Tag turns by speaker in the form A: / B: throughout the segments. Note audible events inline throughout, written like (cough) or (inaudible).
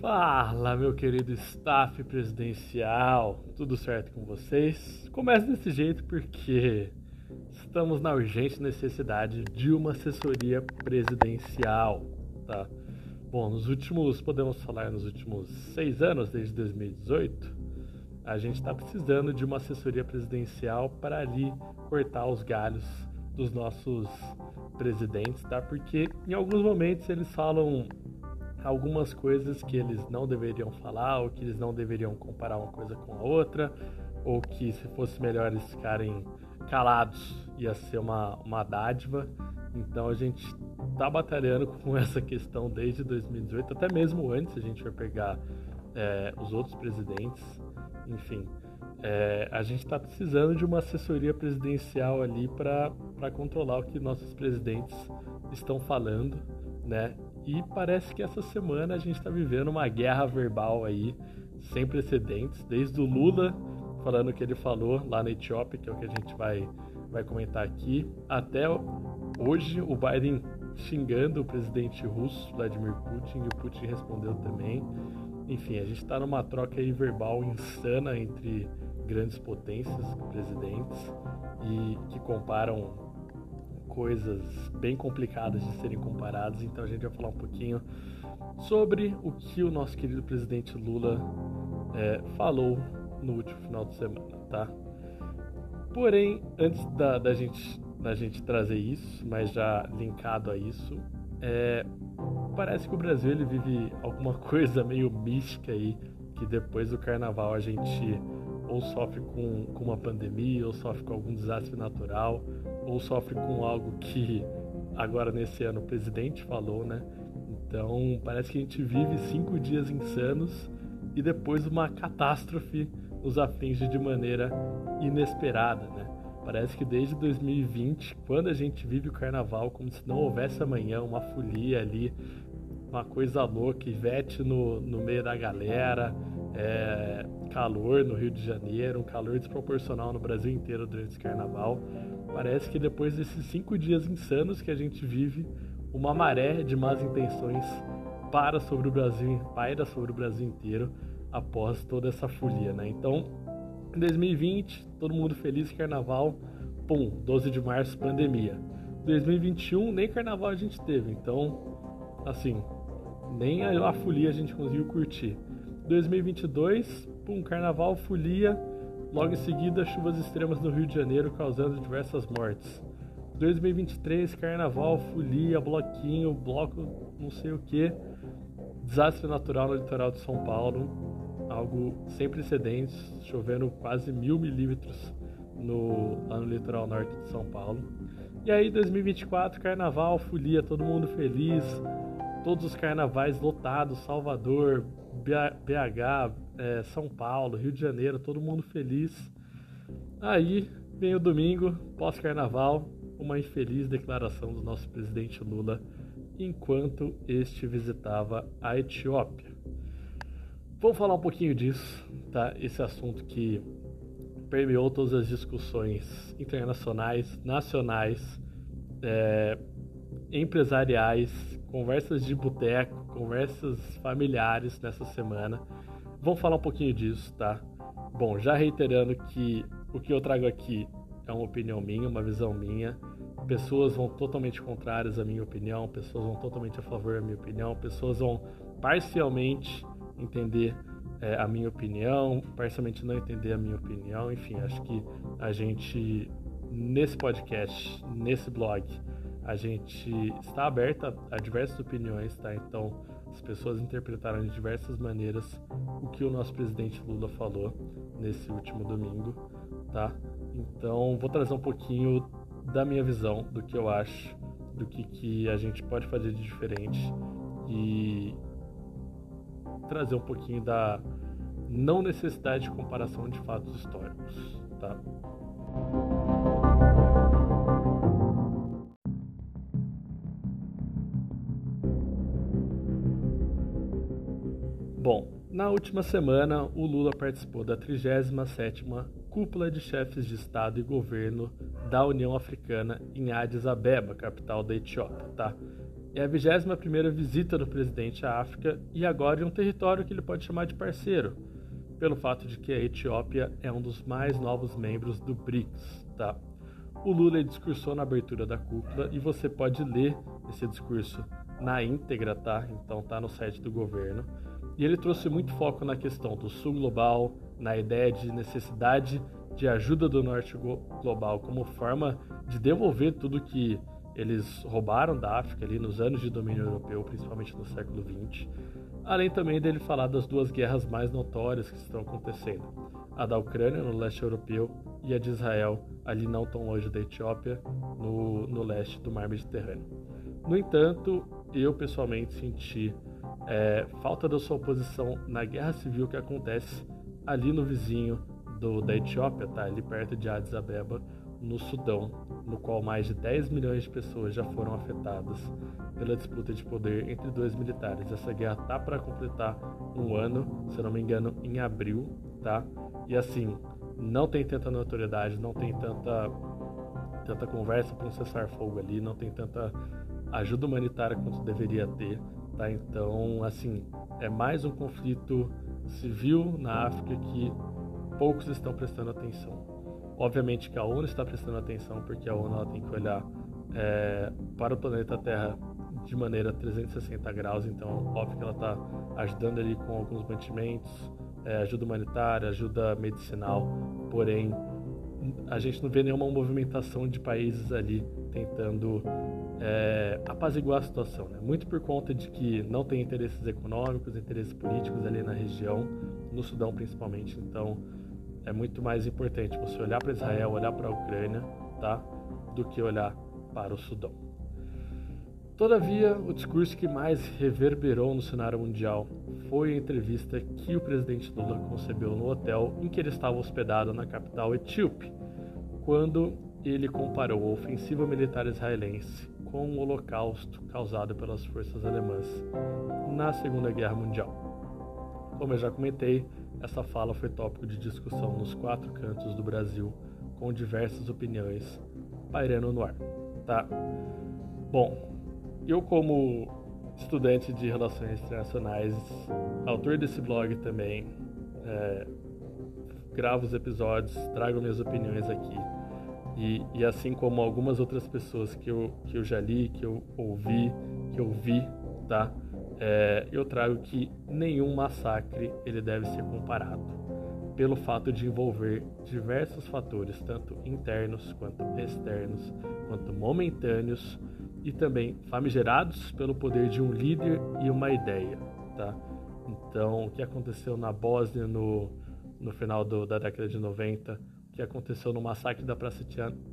A: Fala, meu querido staff presidencial, tudo certo com vocês? Começa desse jeito porque estamos na urgente necessidade de uma assessoria presidencial, tá? Bom, nos últimos, podemos falar nos últimos seis anos, desde 2018, a gente está precisando de uma assessoria presidencial para ali cortar os galhos dos nossos presidentes, tá? Porque em alguns momentos eles falam algumas coisas que eles não deveriam falar, ou que eles não deveriam comparar uma coisa com a outra, ou que se fosse melhor eles ficarem calados ia ser uma, uma dádiva. Então a gente tá batalhando (laughs) com essa questão desde 2018, até mesmo antes a gente vai pegar é, os outros presidentes, enfim. É, a gente está precisando de uma assessoria presidencial ali para controlar o que nossos presidentes estão falando, né? E parece que essa semana a gente está vivendo uma guerra verbal aí sem precedentes, desde o Lula falando o que ele falou lá na Etiópia, que é o que a gente vai, vai comentar aqui, até hoje o Biden xingando o presidente russo, Vladimir Putin, e o Putin respondeu também. Enfim, a gente está numa troca aí verbal insana entre grandes potências, presidentes, e que comparam coisas bem complicadas de serem comparadas, então a gente vai falar um pouquinho sobre o que o nosso querido presidente Lula é, falou no último final de semana, tá? Porém, antes da, da, gente, da gente trazer isso, mas já linkado a isso, é, parece que o Brasil ele vive alguma (laughs) coisa meio mística aí, que depois do carnaval a gente ou sofre com, com uma pandemia, ou sofre com algum desastre natural, ou sofre com algo que agora nesse ano o presidente falou, né? Então parece que a gente vive cinco dias insanos e depois uma catástrofe nos aflige de maneira inesperada, né? Parece que desde 2020, quando a gente vive o carnaval como se não houvesse amanhã, uma folia ali, uma coisa louca, Ivete no, no meio da galera, é, calor no Rio de Janeiro, um calor desproporcional no Brasil inteiro durante esse carnaval. Parece que depois desses cinco dias insanos que a gente vive, uma maré de más intenções para sobre o Brasil, paira sobre o Brasil inteiro após toda essa folia, né? Então, em 2020, todo mundo feliz, carnaval, pum, 12 de março, pandemia. 2021, nem carnaval a gente teve, então, assim, nem a, a folia a gente conseguiu curtir. 2022, pum, carnaval, folia, logo em seguida chuvas extremas no Rio de Janeiro causando diversas mortes. 2023, carnaval, folia, bloquinho, bloco não sei o que, desastre natural no litoral de São Paulo, algo sem precedentes, chovendo quase mil milímetros no, lá no litoral norte de São Paulo. E aí 2024, carnaval, folia, todo mundo feliz, todos os carnavais lotados, Salvador, BH, é, São Paulo, Rio de Janeiro, todo mundo feliz. Aí vem o domingo, pós-carnaval, uma infeliz declaração do nosso presidente Lula enquanto este visitava a Etiópia. Vamos falar um pouquinho disso, tá? Esse assunto que permeou todas as discussões internacionais, nacionais, é, empresariais, conversas de boteco, conversas familiares nessa semana. Vamos falar um pouquinho disso, tá? Bom, já reiterando que o que eu trago aqui é uma opinião minha, uma visão minha. Pessoas vão totalmente contrárias à minha opinião, pessoas vão totalmente a favor da minha opinião, pessoas vão parcialmente entender é, a minha opinião, parcialmente não entender a minha opinião. Enfim, acho que a gente, nesse podcast, nesse blog, a gente está aberta a diversas opiniões, tá? Então, as pessoas interpretaram de diversas maneiras o que o nosso presidente Lula falou nesse último domingo, tá? Então, vou trazer um pouquinho da minha visão, do que eu acho, do que, que a gente pode fazer de diferente e trazer um pouquinho da não necessidade de comparação de fatos históricos, tá? Na última semana, o Lula participou da 37ª Cúpula de Chefes de Estado e Governo da União Africana em Addis Abeba, capital da Etiópia, tá? É a 21 visita do presidente à África e agora em um território que ele pode chamar de parceiro, pelo fato de que a Etiópia é um dos mais novos membros do BRICS, tá? O Lula discursou na abertura da cúpula e você pode ler esse discurso na íntegra, tá? Então tá no site do governo. E ele trouxe muito foco na questão do sul global, na ideia de necessidade de ajuda do norte global como forma de devolver tudo que eles roubaram da África ali nos anos de domínio europeu, principalmente no século XX. Além também dele falar das duas guerras mais notórias que estão acontecendo: a da Ucrânia no leste europeu e a de Israel ali não tão longe da Etiópia, no, no leste do Mar Mediterrâneo. No entanto, eu pessoalmente senti é, falta da sua oposição na guerra civil que acontece ali no vizinho do, da Etiópia, tá? ali perto de Addis Abeba, no Sudão, no qual mais de 10 milhões de pessoas já foram afetadas pela disputa de poder entre dois militares. Essa guerra tá para completar um ano, se não me engano, em abril, tá? E assim, não tem tanta notoriedade, não tem tanta tanta conversa para um cessar-fogo ali, não tem tanta ajuda humanitária quanto deveria ter, tá? Então, assim, é mais um conflito civil na África que poucos estão prestando atenção. Obviamente que a ONU está prestando atenção porque a ONU tem que olhar é, para o planeta Terra de maneira 360 graus, então óbvio que ela está ajudando ali com alguns mantimentos, é, ajuda humanitária, ajuda medicinal, porém a gente não vê nenhuma movimentação de países ali tentando é, apaziguar a situação, né? muito por conta de que não tem interesses econômicos, interesses políticos ali na região, no Sudão principalmente, então é muito mais importante você olhar para Israel, olhar para a Ucrânia, tá? Do que olhar para o Sudão. Todavia, o discurso que mais reverberou no cenário mundial foi a entrevista que o presidente Lula concebeu no hotel em que ele estava hospedado na capital etíope, quando ele comparou a ofensiva militar israelense com o holocausto causado pelas forças alemãs na Segunda Guerra Mundial. Como eu já comentei, essa fala foi tópico de discussão nos quatro cantos do Brasil, com diversas opiniões pairando no ar. Tá? Bom, eu como estudante de relações internacionais, autor desse blog também, é, gravo os episódios, trago minhas opiniões aqui. E, e, assim como algumas outras pessoas que eu, que eu já li, que eu ouvi, que eu vi, tá? é, eu trago que nenhum massacre ele deve ser comparado, pelo fato de envolver diversos fatores, tanto internos quanto externos, quanto momentâneos e também famigerados pelo poder de um líder e uma ideia, tá? Então, o que aconteceu na Bósnia no, no final do, da década de 90, o que aconteceu no massacre da Praça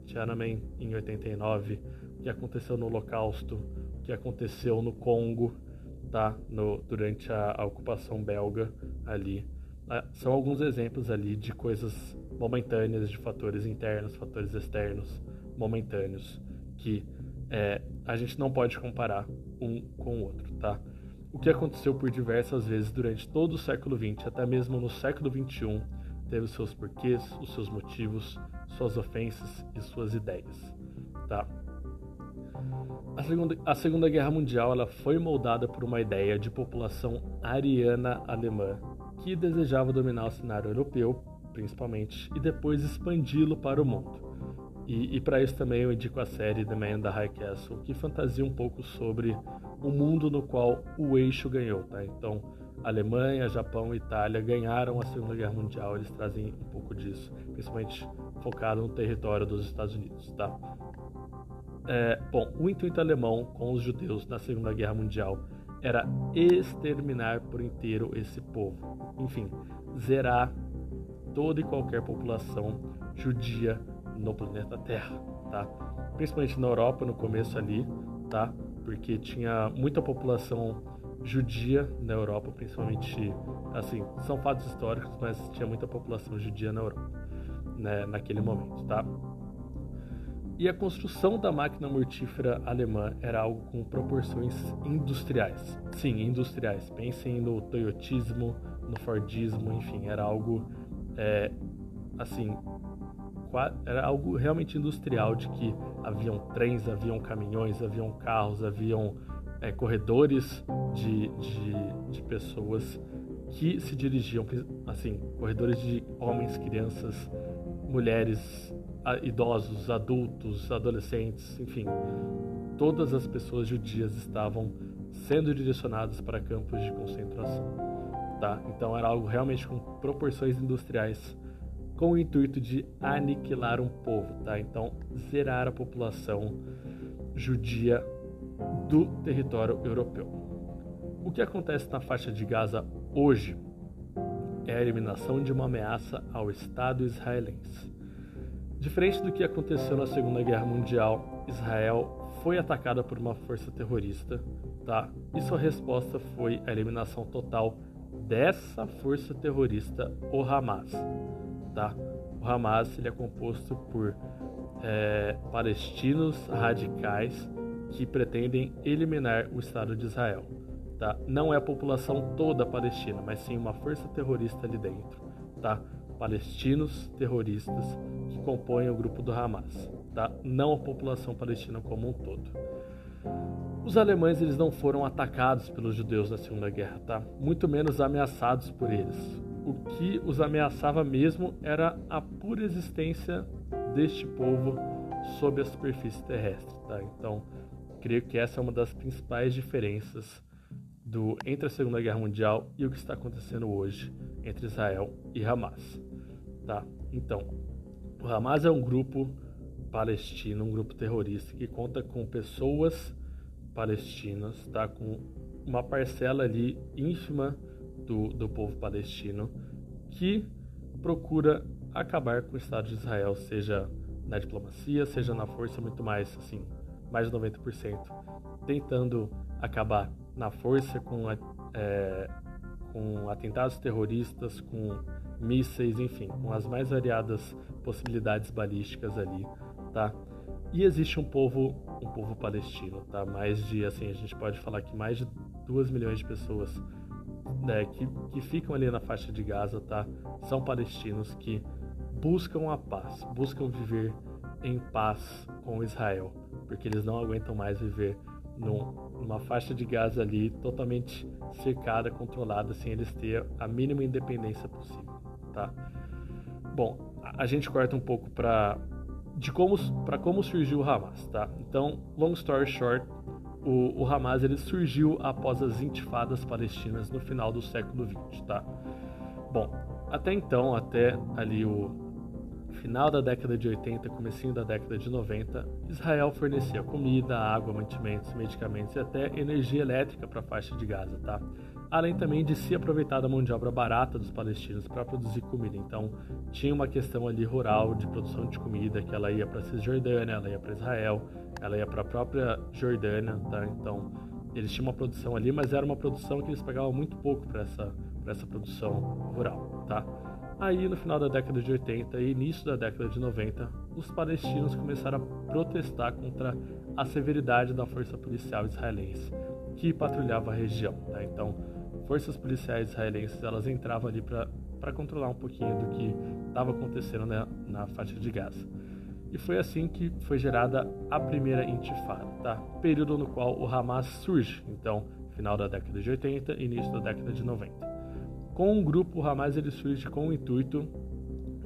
A: Tiananmen em 89, o que aconteceu no Holocausto, o que aconteceu no Congo, tá? No, durante a, a ocupação belga ali. Ah, são alguns exemplos ali de coisas momentâneas, de fatores internos, fatores externos momentâneos, que é, a gente não pode comparar um com o outro, tá? O que aconteceu por diversas vezes durante todo o século XX, até mesmo no século XXI, teve os seus porquês, os seus motivos, suas ofensas e suas ideias, tá? A segunda, a segunda Guerra Mundial ela foi moldada por uma ideia de população ariana alemã que desejava dominar o cenário europeu, principalmente, e depois expandi-lo para o mundo. E, e para isso também eu indico a série The Man the High Castle, que fantasia um pouco sobre o mundo no qual o eixo ganhou, tá? Então, Alemanha, Japão e Itália ganharam a Segunda Guerra Mundial, eles trazem um pouco disso, principalmente focado no território dos Estados Unidos, tá? É, bom, o intuito alemão com os judeus na Segunda Guerra Mundial era exterminar por inteiro esse povo. Enfim, zerar toda e qualquer população judia no planeta Terra, tá? Principalmente na Europa no começo ali, tá? Porque tinha muita população judia na Europa, principalmente, assim, são fatos históricos, mas tinha muita população judia na Europa, né, naquele momento, tá? E a construção da máquina mortífera alemã era algo com proporções industriais. Sim, industriais. Pensem no Toyotismo, no Fordismo, enfim, era algo é, assim, era algo realmente industrial de que haviam trens, haviam caminhões, haviam carros, haviam é, corredores de, de, de pessoas que se dirigiam, assim, corredores de homens, crianças, mulheres, idosos, adultos, adolescentes, enfim, todas as pessoas judias estavam sendo direcionadas para campos de concentração, tá? Então era algo realmente com proporções industriais, com o intuito de aniquilar um povo, tá? Então zerar a população judia do território europeu. O que acontece na faixa de Gaza hoje é a eliminação de uma ameaça ao Estado israelense. Diferente do que aconteceu na Segunda Guerra Mundial, Israel foi atacada por uma força terrorista, tá? E sua resposta foi a eliminação total dessa força terrorista, o Hamas, tá? O Hamas ele é composto por é, palestinos radicais que pretendem eliminar o Estado de Israel. Tá? Não é a população toda palestina, mas sim uma força terrorista ali dentro. Tá? Palestinos terroristas que compõem o grupo do Hamas. Tá? Não a população palestina como um todo. Os alemães eles não foram atacados pelos judeus na Segunda Guerra, tá? Muito menos ameaçados por eles. O que os ameaçava mesmo era a pura existência deste povo sob a superfície terrestre, tá? Então, creio que essa é uma das principais diferenças do entre a Segunda Guerra Mundial e o que está acontecendo hoje entre Israel e Hamas, tá? Então, o Hamas é um grupo palestino, um grupo terrorista que conta com pessoas palestinas, tá? Com uma parcela ali ínfima do, do povo palestino que procura acabar com o Estado de Israel, seja na diplomacia, seja na força, muito mais, assim, mais de 90%, tentando acabar na força com, é, com atentados terroristas, com mísseis, enfim, com as mais variadas possibilidades balísticas ali, tá? E existe um povo, um povo palestino, tá? Mais de, assim, a gente pode falar que mais de 2 milhões de pessoas né, que, que ficam ali na faixa de Gaza, tá? São palestinos que buscam a paz, buscam viver em paz com Israel, porque eles não aguentam mais viver num, numa faixa de Gaza ali totalmente cercada, controlada, sem eles ter a mínima independência possível, tá? Bom, a, a gente corta um pouco para de como para como surgiu o Hamas, tá? Então, long story short, o, o, Hamas ele surgiu após as intifadas palestinas no final do século XX, tá? Bom, até então, até ali o final da década de 80, comecinho da década de 90, Israel fornecia comida, água, mantimentos, medicamentos e até energia elétrica para a faixa de Gaza, tá? Além também de se aproveitar da mão de obra barata dos palestinos para produzir comida. Então, tinha uma questão ali rural de produção de comida que ela ia para Cisjordânia, ela ia para Israel, ela ia para a própria Jordânia, tá? Então, eles tinham uma produção ali, mas era uma produção que eles pagavam muito pouco para essa, essa produção rural, tá? Aí, no final da década de 80 e início da década de 90, os palestinos começaram a protestar contra a severidade da força policial israelense que patrulhava a região. Tá? Então, forças policiais israelenses elas entravam ali para controlar um pouquinho do que estava acontecendo na, na faixa de Gaza. E foi assim que foi gerada a primeira intifada, tá? período no qual o Hamas surge, então, final da década de 80 e início da década de 90. Com o grupo, Hamas ele surge com o intuito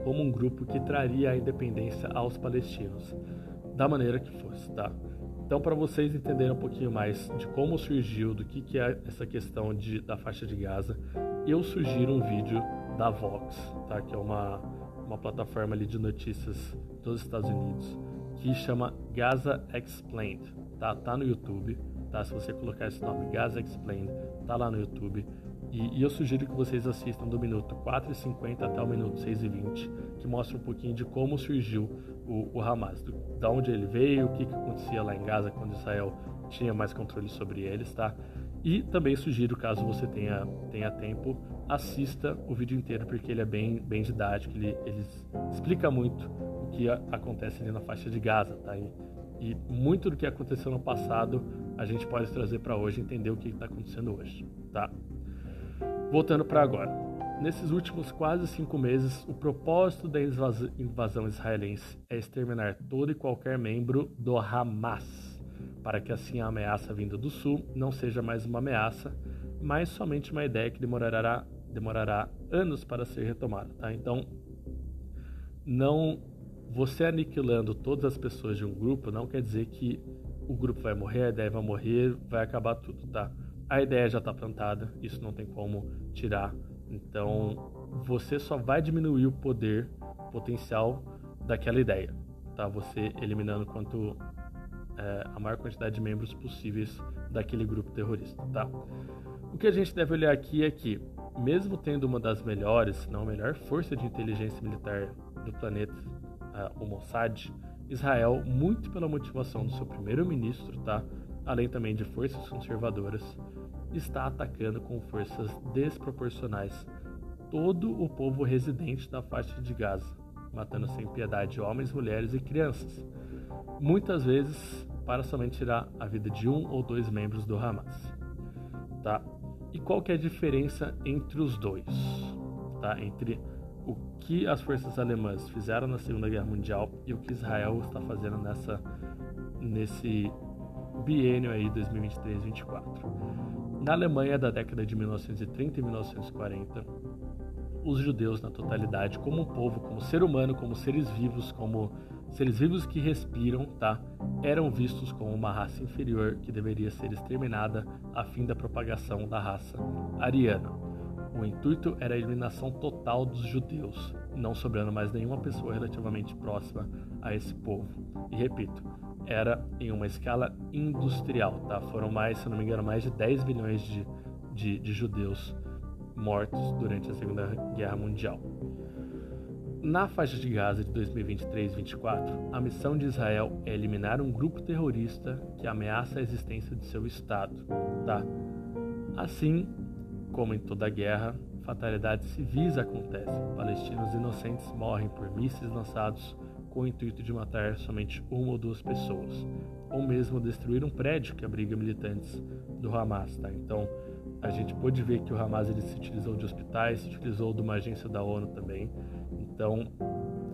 A: como um grupo que traria a independência aos palestinos, da maneira que fosse, tá? Então, para vocês entenderem um pouquinho mais de como surgiu, do que, que é essa questão de, da faixa de Gaza, eu sugiro um vídeo da Vox, tá? Que é uma, uma plataforma ali de notícias dos Estados Unidos, que chama Gaza Explained, tá? Tá no YouTube, tá? Se você colocar esse nome, Gaza Explained, tá lá no YouTube. E, e, eu sugiro que vocês assistam do minuto 4 e 50 até o minuto 6 e 20, que mostra um pouquinho de como surgiu o, o Hamas, do, da onde ele veio, o que, que acontecia lá em Gaza quando Israel tinha mais controle sobre eles, tá? E também sugiro, caso você tenha, tenha tempo, assista o vídeo inteiro, porque ele é bem, bem didático, ele, ele explica muito o que a, acontece ali na faixa de Gaza, tá? E, e muito do que aconteceu no passado a gente pode trazer para hoje, entender o que está acontecendo hoje, tá? Voltando para agora. Nesses últimos quase cinco meses, o propósito da invasão israelense é exterminar todo e qualquer membro do Hamas. para que assim a ameaça vinda do sul não seja mais uma ameaça, mas somente uma ideia que demorará, demorará anos para ser retomada. Tá? Então, não você aniquilando todas as pessoas de um grupo não quer dizer que o grupo vai morrer, a ideia vai morrer, vai acabar tudo, tá? A ideia já está plantada, isso não tem como tirar. Então, você só vai diminuir o poder potencial daquela ideia, tá? Você eliminando quanto é, a maior quantidade de membros possíveis daquele grupo terrorista, tá? O que a gente deve olhar aqui é que, mesmo tendo uma das melhores, se não a melhor força de inteligência militar do planeta, uh, o Mossad, Israel, muito pela motivação do seu primeiro-ministro, tá? Além também de forças conservadoras, está atacando com forças desproporcionais todo o povo residente da faixa de Gaza, matando sem piedade homens, mulheres e crianças, muitas vezes para somente tirar a vida de um ou dois membros do Hamas. Tá? E qual que é a diferença entre os dois? Tá? Entre o que as forças alemãs fizeram na Segunda Guerra Mundial e o que Israel está fazendo nessa nesse biênio aí 2023-24. Na Alemanha da década de 1930 e 1940, os judeus na totalidade, como um povo, como ser humano, como seres vivos, como seres vivos que respiram, tá, eram vistos como uma raça inferior que deveria ser exterminada a fim da propagação da raça ariana. O intuito era a eliminação total dos judeus, não sobrando mais nenhuma pessoa relativamente próxima a esse povo. E repito, era em uma escala industrial, tá? Foram mais, se não me engano, mais de 10 milhões de, de, de judeus mortos durante a Segunda Guerra Mundial. Na faixa de Gaza de 2023-24, a missão de Israel é eliminar um grupo terrorista que ameaça a existência de seu Estado. Tá? Assim como em toda guerra, fatalidades civis acontecem. Palestinos inocentes morrem por mísseis lançados com o intuito de matar somente uma ou duas pessoas, ou mesmo destruir um prédio que abriga militantes do Hamas. Tá? Então, a gente pôde ver que o Hamas ele se utilizou de hospitais, se utilizou de uma agência da ONU também. Então,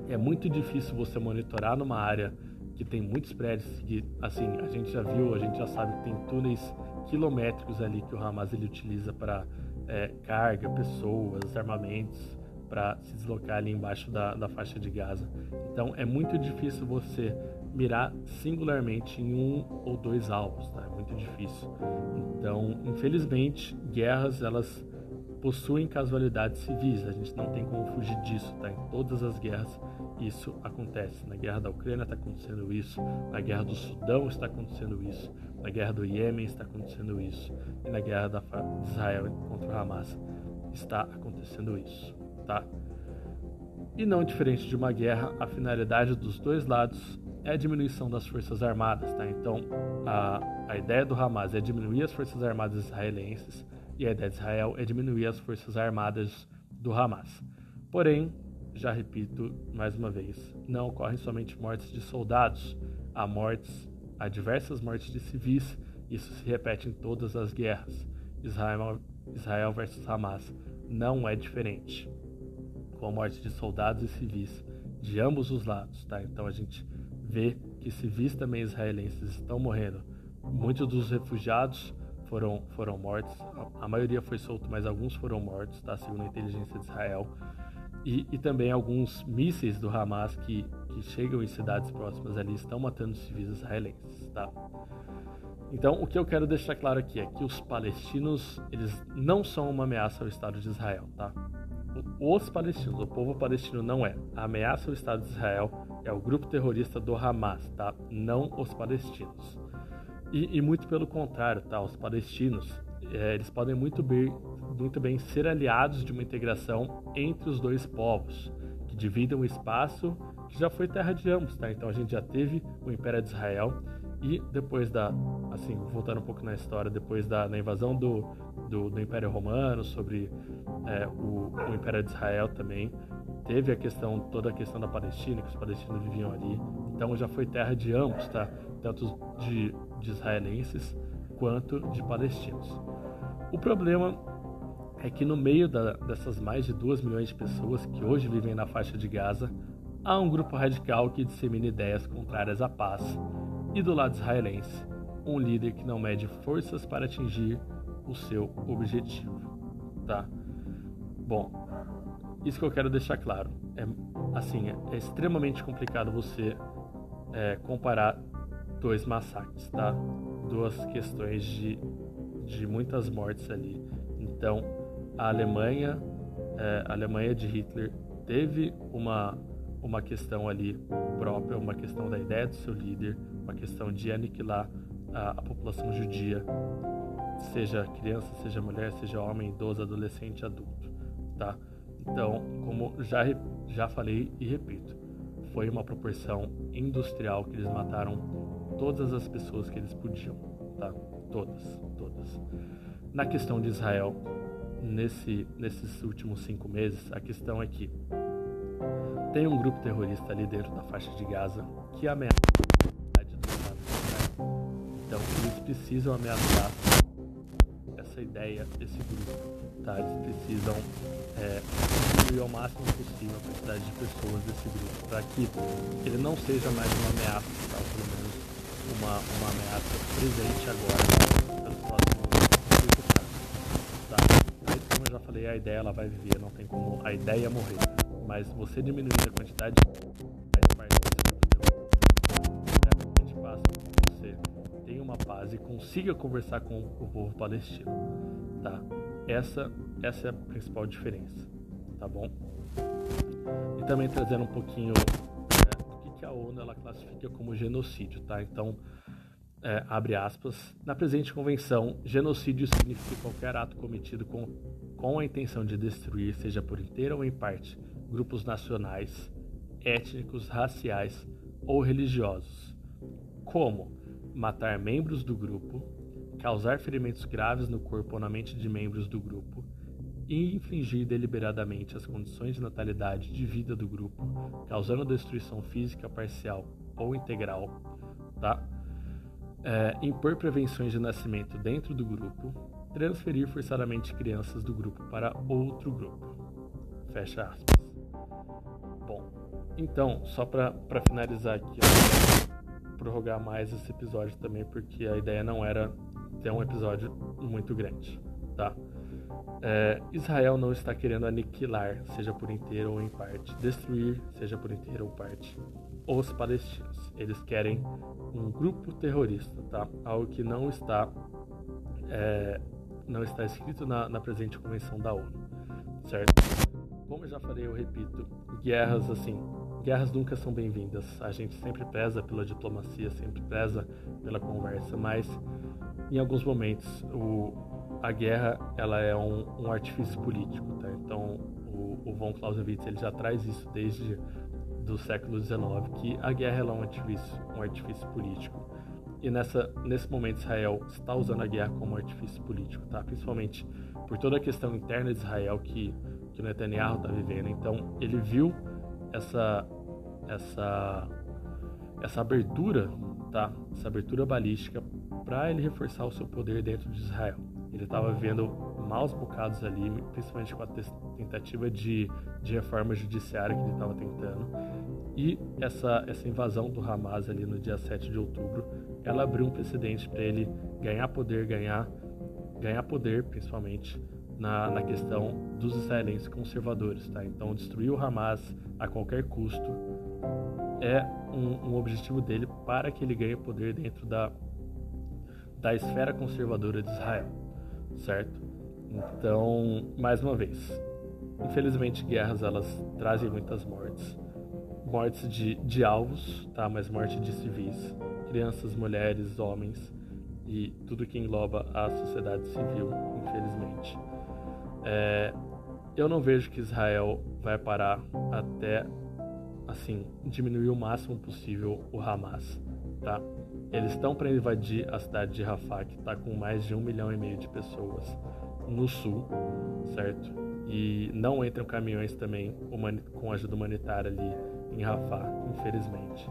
A: é muito difícil você monitorar numa área que tem muitos prédios que, assim, a gente já viu, a gente já sabe que tem túneis quilométricos ali que o Hamas ele utiliza para é, carga, pessoas, armamentos para se deslocar ali embaixo da, da faixa de Gaza. Então é muito difícil você mirar singularmente em um ou dois alvos, tá? é muito difícil. Então, infelizmente, guerras elas possuem casualidades civis, a gente não tem como fugir disso, tá? Em todas as guerras isso acontece. Na guerra da Ucrânia está acontecendo isso, na guerra do Sudão está acontecendo isso, na guerra do Iêmen está acontecendo isso, e na guerra da de Israel contra o Hamas está acontecendo isso, tá? E não diferente de uma guerra, a finalidade dos dois lados é a diminuição das forças armadas, tá? Então, a, a ideia do Hamas é diminuir as forças armadas israelenses e a ideia de Israel é diminuir as forças armadas do Hamas. Porém, já repito mais uma vez, não ocorrem somente mortes de soldados, há mortes, há diversas mortes de civis, isso se repete em todas as guerras. Israel, Israel versus Hamas não é diferente, com a morte de soldados e civis de ambos os lados, tá? Então a gente vê que civis também israelenses estão morrendo. Muitos dos refugiados foram, foram mortos, a, maioria foi solto, mas alguns foram mortos, tá? Segundo a inteligência de Israel e, e, também alguns mísseis do Hamas que, que chegam em cidades próximas ali estão matando civis israelenses, tá? Então, o que eu quero deixar claro aqui é que os palestinos, eles não são uma ameaça ao Estado de Israel, tá? Os palestinos, o povo palestino não é. A ameaça ao Estado de Israel é o grupo terrorista do Hamas, tá? Não os palestinos. E, e muito pelo contrário, tá? Os palestinos, é, eles podem muito bem, muito bem ser aliados de uma integração entre os dois povos, que dividem um espaço que já foi terra de ambos, tá? Então a gente já teve o Império de Israel e depois da, assim, voltando um pouco na história, depois da, da invasão do, do, do, Império Romano sobre é, o, o Império de Israel também, teve a questão, toda a questão da Palestina, que os palestinos viviam ali. Então já foi terra de ambos, tá? Tanto de, de israelenses quanto de palestinos. O problema é que no meio da, dessas mais de 2 milhões de pessoas que hoje vivem na faixa de Gaza, há um grupo radical que dissemina ideias contrárias à paz. E do lado israelense, um líder que não mede forças para atingir o seu objetivo, tá? Bom, isso que eu quero deixar claro. É assim, é, é extremamente complicado você é, comparar dois massacres, tá? Duas questões de, de muitas mortes ali. Então, a Alemanha, é, a Alemanha de Hitler teve uma uma questão ali própria, uma questão da ideia do seu líder, uma questão de aniquilar a, a população judia, seja criança, seja mulher, seja homem, idoso, adolescente, adulto, tá? Então, como já já falei e repito, foi uma proporção industrial que eles mataram todas as pessoas que eles podiam, tá? Todas, todas. Na questão de Israel, nesse, nesses últimos cinco meses, a questão é que tem um grupo terrorista ali dentro da faixa de Gaza que ameaça precisam ameaçar essa ideia desse grupo, tá? Eles precisam é, diminuir ao máximo possível a quantidade de pessoas desse grupo, para que ele não seja mais uma ameaça, tá? Pelo menos uma, uma ameaça presente agora pelos próximos 8 anos, tá? Como eu já falei, a ideia ela vai viver, não tem como a ideia morrer. Mas você diminuir a quantidade consiga conversar com o povo palestino, tá? Essa, essa é a principal diferença, tá bom? E também trazendo um pouquinho né, que, que a ONU ela classifica como genocídio, tá? Então, é, abre aspas, na presente convenção, genocídio significa qualquer ato cometido com, com a intenção de destruir, seja por inteiro ou em parte, grupos nacionais, étnicos, raciais ou religiosos, como matar membros do grupo, causar ferimentos graves no corpo ou na mente de membros do grupo e infringir deliberadamente as condições de natalidade de vida do grupo, causando destruição física parcial ou integral, tá? É, impor prevenções de nascimento dentro do grupo, transferir forçadamente crianças do grupo para outro grupo. Fecha aspas. Bom, então, só para finalizar aqui, eu prorrogar mais esse episódio também, porque a ideia não era ter um episódio muito grande, tá? É, Israel não está querendo aniquilar, seja por inteiro ou em parte, destruir, seja por inteiro ou parte, os palestinos. Eles querem um grupo terrorista, tá? Algo que não está é, não está escrito na, na presente convenção da ONU, certo? Como eu já falei, eu repito, guerras assim, guerras nunca são bem-vindas. A gente sempre preza pela diplomacia, sempre preza pela conversa, mas em alguns momentos o, a guerra ela é um, um artifício político, tá? Então o, o von Clausewitz ele já traz isso desde do século XIX que a guerra é um artifício, um artifício político. E nessa, nesse momento Israel está usando a guerra como artifício político, tá? Principalmente por toda a questão interna de Israel que que o Netanyahu está vivendo. Então ele viu essa essa essa abertura, tá? Essa abertura balística para ele reforçar o seu poder dentro de Israel. Ele estava vendo maus bocados ali, principalmente com a tentativa de, de reforma judiciária que ele estava tentando. E essa, essa invasão do Hamas ali no dia 7 de outubro, ela abriu um precedente para ele ganhar poder, ganhar, ganhar poder principalmente na, na questão dos israelenses conservadores. Tá? Então, destruir o Hamas a qualquer custo é um, um, objetivo dele para que ele ganhe poder dentro da, da esfera conservadora de Israel, certo? Então, mais uma vez, infelizmente guerras elas trazem muitas mortes, mortes de, de alvos, tá? Mas morte de civis, crianças, mulheres, homens e tudo que engloba a sociedade civil, infelizmente. É, eu não vejo que Israel vai parar até assim diminuir o máximo possível o Hamas, tá? Eles estão para invadir a cidade de Rafah, que está com mais de um milhão e meio de pessoas no sul, certo? E não entram caminhões também com ajuda humanitária ali em Rafah, infelizmente.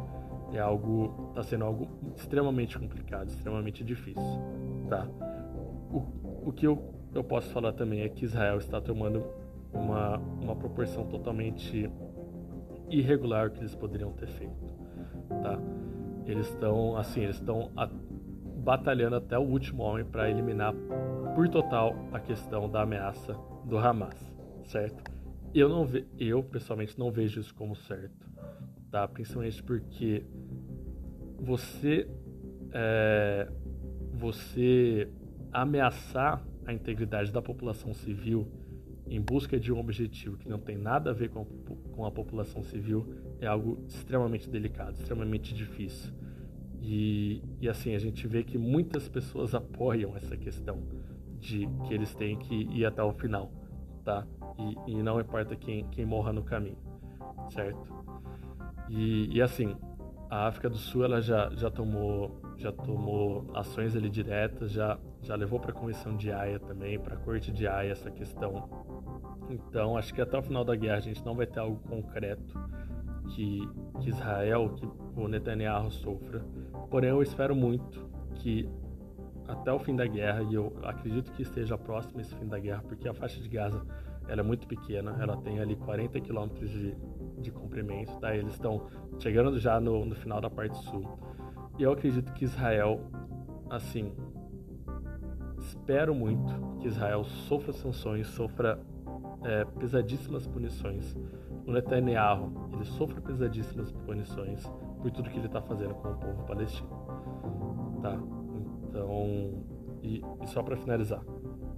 A: É algo, está sendo algo extremamente complicado, extremamente difícil, tá? O, o que eu eu posso falar também é que Israel está tomando uma, uma proporção totalmente irregular que eles poderiam ter feito, tá? Eles estão, assim, eles estão batalhando até o último homem para eliminar por total a questão da ameaça do Hamas, certo? Eu não ve eu pessoalmente não vejo isso como certo, tá? Principalmente porque você é, você ameaçar a integridade da população civil em busca de um objetivo que não tem nada a ver com a, com a população civil é algo extremamente delicado, extremamente difícil. E, e assim, a gente vê que muitas pessoas apoiam essa questão de que eles têm que ir até o final, tá? E, e não importa quem, quem morra no caminho, certo? E, e assim, a África do Sul ela já, já tomou já tomou ações ali diretas, já já levou para a Comissão de Haia também, para a Corte de Haia essa questão. Então, acho que até o final da guerra a gente não vai ter algo concreto que, que Israel, que o Netanyahu sofra. Porém, eu espero muito que até o fim da guerra, e eu acredito que esteja próximo esse fim da guerra, porque a faixa de Gaza ela é muito pequena, ela tem ali 40 quilômetros de, de comprimento, tá? Eles estão chegando já no, no final da parte sul. E eu acredito que Israel, assim, espero muito que Israel sofra sanções, sofra é, pesadíssimas punições. O Netanyahu, ele sofre pesadíssimas punições por tudo que ele está fazendo com o povo palestino. Tá? Então, e, e só para finalizar,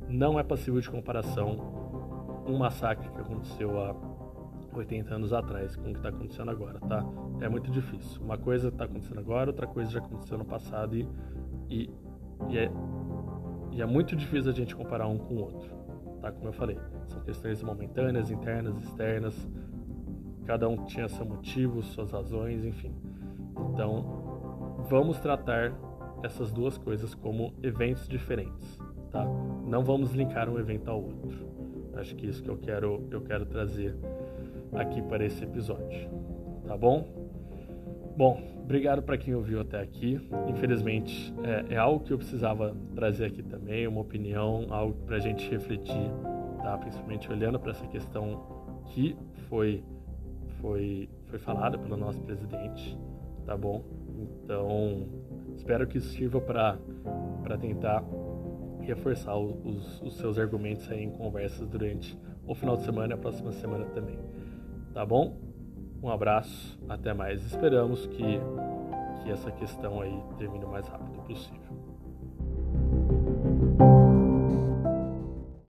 A: não é passível de comparação um massacre que aconteceu há 80 anos atrás com o que está acontecendo agora, tá? É muito difícil. Uma coisa está acontecendo agora, outra coisa já aconteceu no passado e, e, e, é, e é muito difícil a gente comparar um com o outro, tá? Como eu falei, são questões momentâneas, internas, externas. Cada um tinha seu motivo, suas razões, enfim. Então, vamos tratar essas duas coisas como eventos diferentes, tá? Não vamos linkar um evento ao outro. Acho que isso que eu quero, eu quero trazer aqui para esse episódio, tá bom? Bom, obrigado para quem ouviu até aqui. Infelizmente, é, é, algo que eu precisava trazer aqui também, uma opinião, algo para a gente refletir, tá? Principalmente olhando para essa questão que foi foi foi falada pelo nosso presidente, tá bom? Então, espero que isso sirva para tentar reforçar os, os seus argumentos aí em conversas durante o final de semana e a próxima semana também. Tá bom? Um abraço, até mais. Esperamos que, que essa questão aí termine o mais rápido possível.